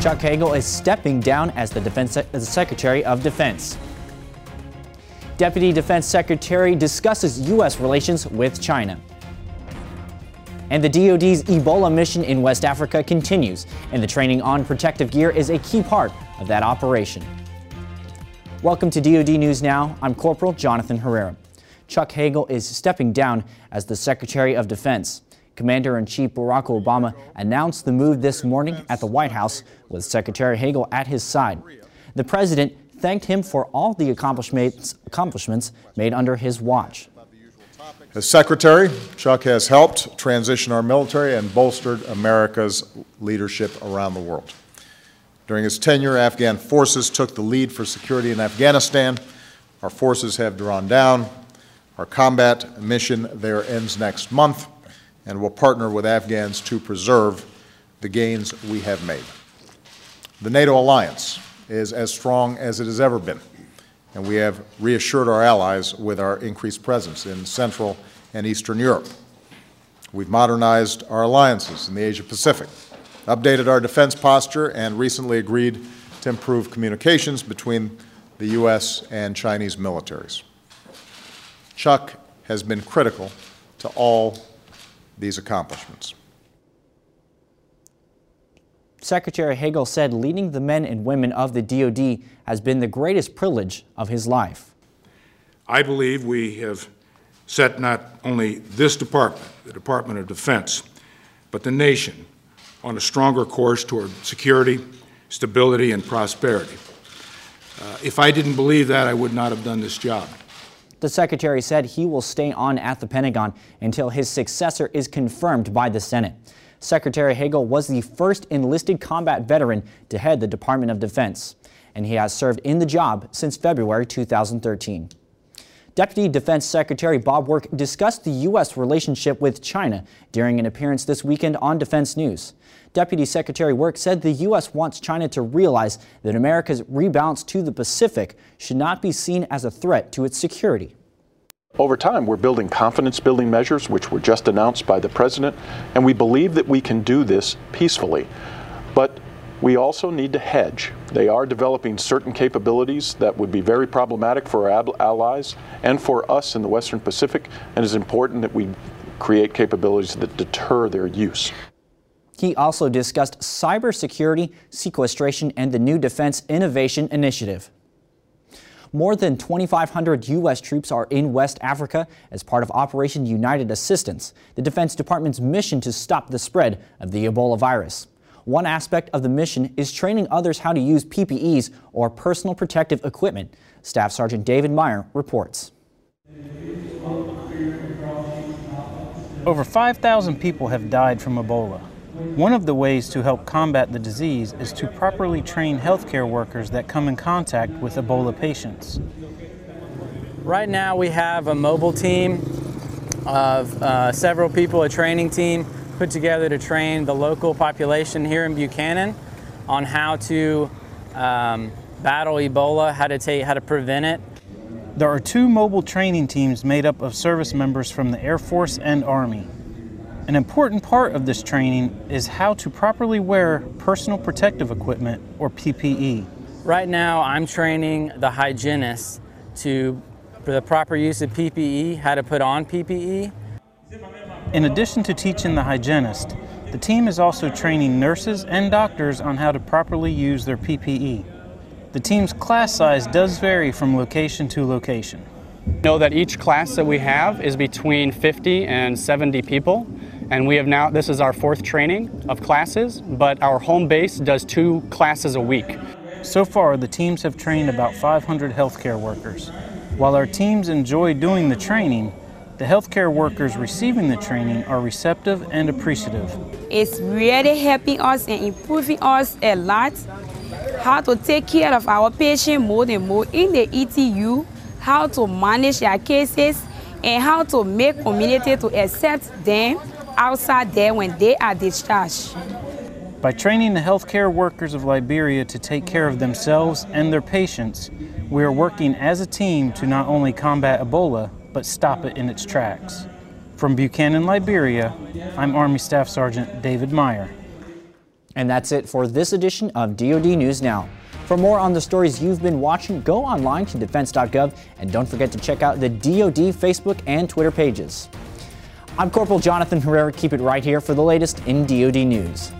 Chuck Hagel is stepping down as the, Defense, the Secretary of Defense. Deputy Defense Secretary discusses U.S. relations with China. And the DoD's Ebola mission in West Africa continues, and the training on protective gear is a key part of that operation. Welcome to DoD News Now. I'm Corporal Jonathan Herrera. Chuck Hagel is stepping down as the Secretary of Defense. Commander in Chief Barack Obama announced the move this morning at the White House with Secretary Hagel at his side. The president thanked him for all the accomplishments, accomplishments made under his watch. As Secretary, Chuck has helped transition our military and bolstered America's leadership around the world. During his tenure, Afghan forces took the lead for security in Afghanistan. Our forces have drawn down. Our combat mission there ends next month, and will partner with Afghans to preserve the gains we have made. The NATO alliance is as strong as it has ever been, and we have reassured our allies with our increased presence in Central and Eastern Europe. We've modernized our alliances in the Asia Pacific, updated our defense posture, and recently agreed to improve communications between the U.S. and Chinese militaries. Chuck has been critical to all these accomplishments. Secretary Hagel said leading the men and women of the DoD has been the greatest privilege of his life. I believe we have set not only this department, the Department of Defense, but the nation on a stronger course toward security, stability, and prosperity. Uh, if I didn't believe that, I would not have done this job. The secretary said he will stay on at the Pentagon until his successor is confirmed by the Senate. Secretary Hagel was the first enlisted combat veteran to head the Department of Defense, and he has served in the job since February 2013. Deputy Defense Secretary Bob Work discussed the U.S. relationship with China during an appearance this weekend on Defense News. Deputy Secretary Work said the U.S. wants China to realize that America's rebalance to the Pacific should not be seen as a threat to its security. Over time, we're building confidence building measures, which were just announced by the President, and we believe that we can do this peacefully. But we also need to hedge. They are developing certain capabilities that would be very problematic for our allies and for us in the Western Pacific, and it's important that we create capabilities that deter their use. He also discussed cybersecurity, sequestration, and the new Defense Innovation Initiative. More than 2,500 U.S. troops are in West Africa as part of Operation United Assistance, the Defense Department's mission to stop the spread of the Ebola virus. One aspect of the mission is training others how to use PPEs or personal protective equipment. Staff Sergeant David Meyer reports. Over 5,000 people have died from Ebola. One of the ways to help combat the disease is to properly train healthcare workers that come in contact with Ebola patients. Right now we have a mobile team of uh, several people, a training team put together to train the local population here in Buchanan on how to um, battle Ebola, how to take, how to prevent it. There are two mobile training teams made up of service members from the Air Force and Army. An important part of this training is how to properly wear personal protective equipment or PPE. Right now, I'm training the hygienists to for the proper use of PPE, how to put on PPE. In addition to teaching the hygienist, the team is also training nurses and doctors on how to properly use their PPE. The team's class size does vary from location to location. Know that each class that we have is between 50 and 70 people. And we have now, this is our fourth training of classes, but our home base does two classes a week. So far, the teams have trained about 500 healthcare workers. While our teams enjoy doing the training, the healthcare workers receiving the training are receptive and appreciative. It's really helping us and improving us a lot how to take care of our patient more and more in the ETU, how to manage their cases, and how to make community to accept them outside there when they are discharged. By training the healthcare workers of Liberia to take care of themselves and their patients, we are working as a team to not only combat Ebola, but stop it in its tracks. From Buchanan, Liberia, I'm Army Staff Sergeant David Meyer. And that's it for this edition of DoD News Now. For more on the stories you've been watching, go online to defense.gov and don't forget to check out the DoD Facebook and Twitter pages. I'm Corporal Jonathan Herrera. Keep it right here for the latest in DoD news.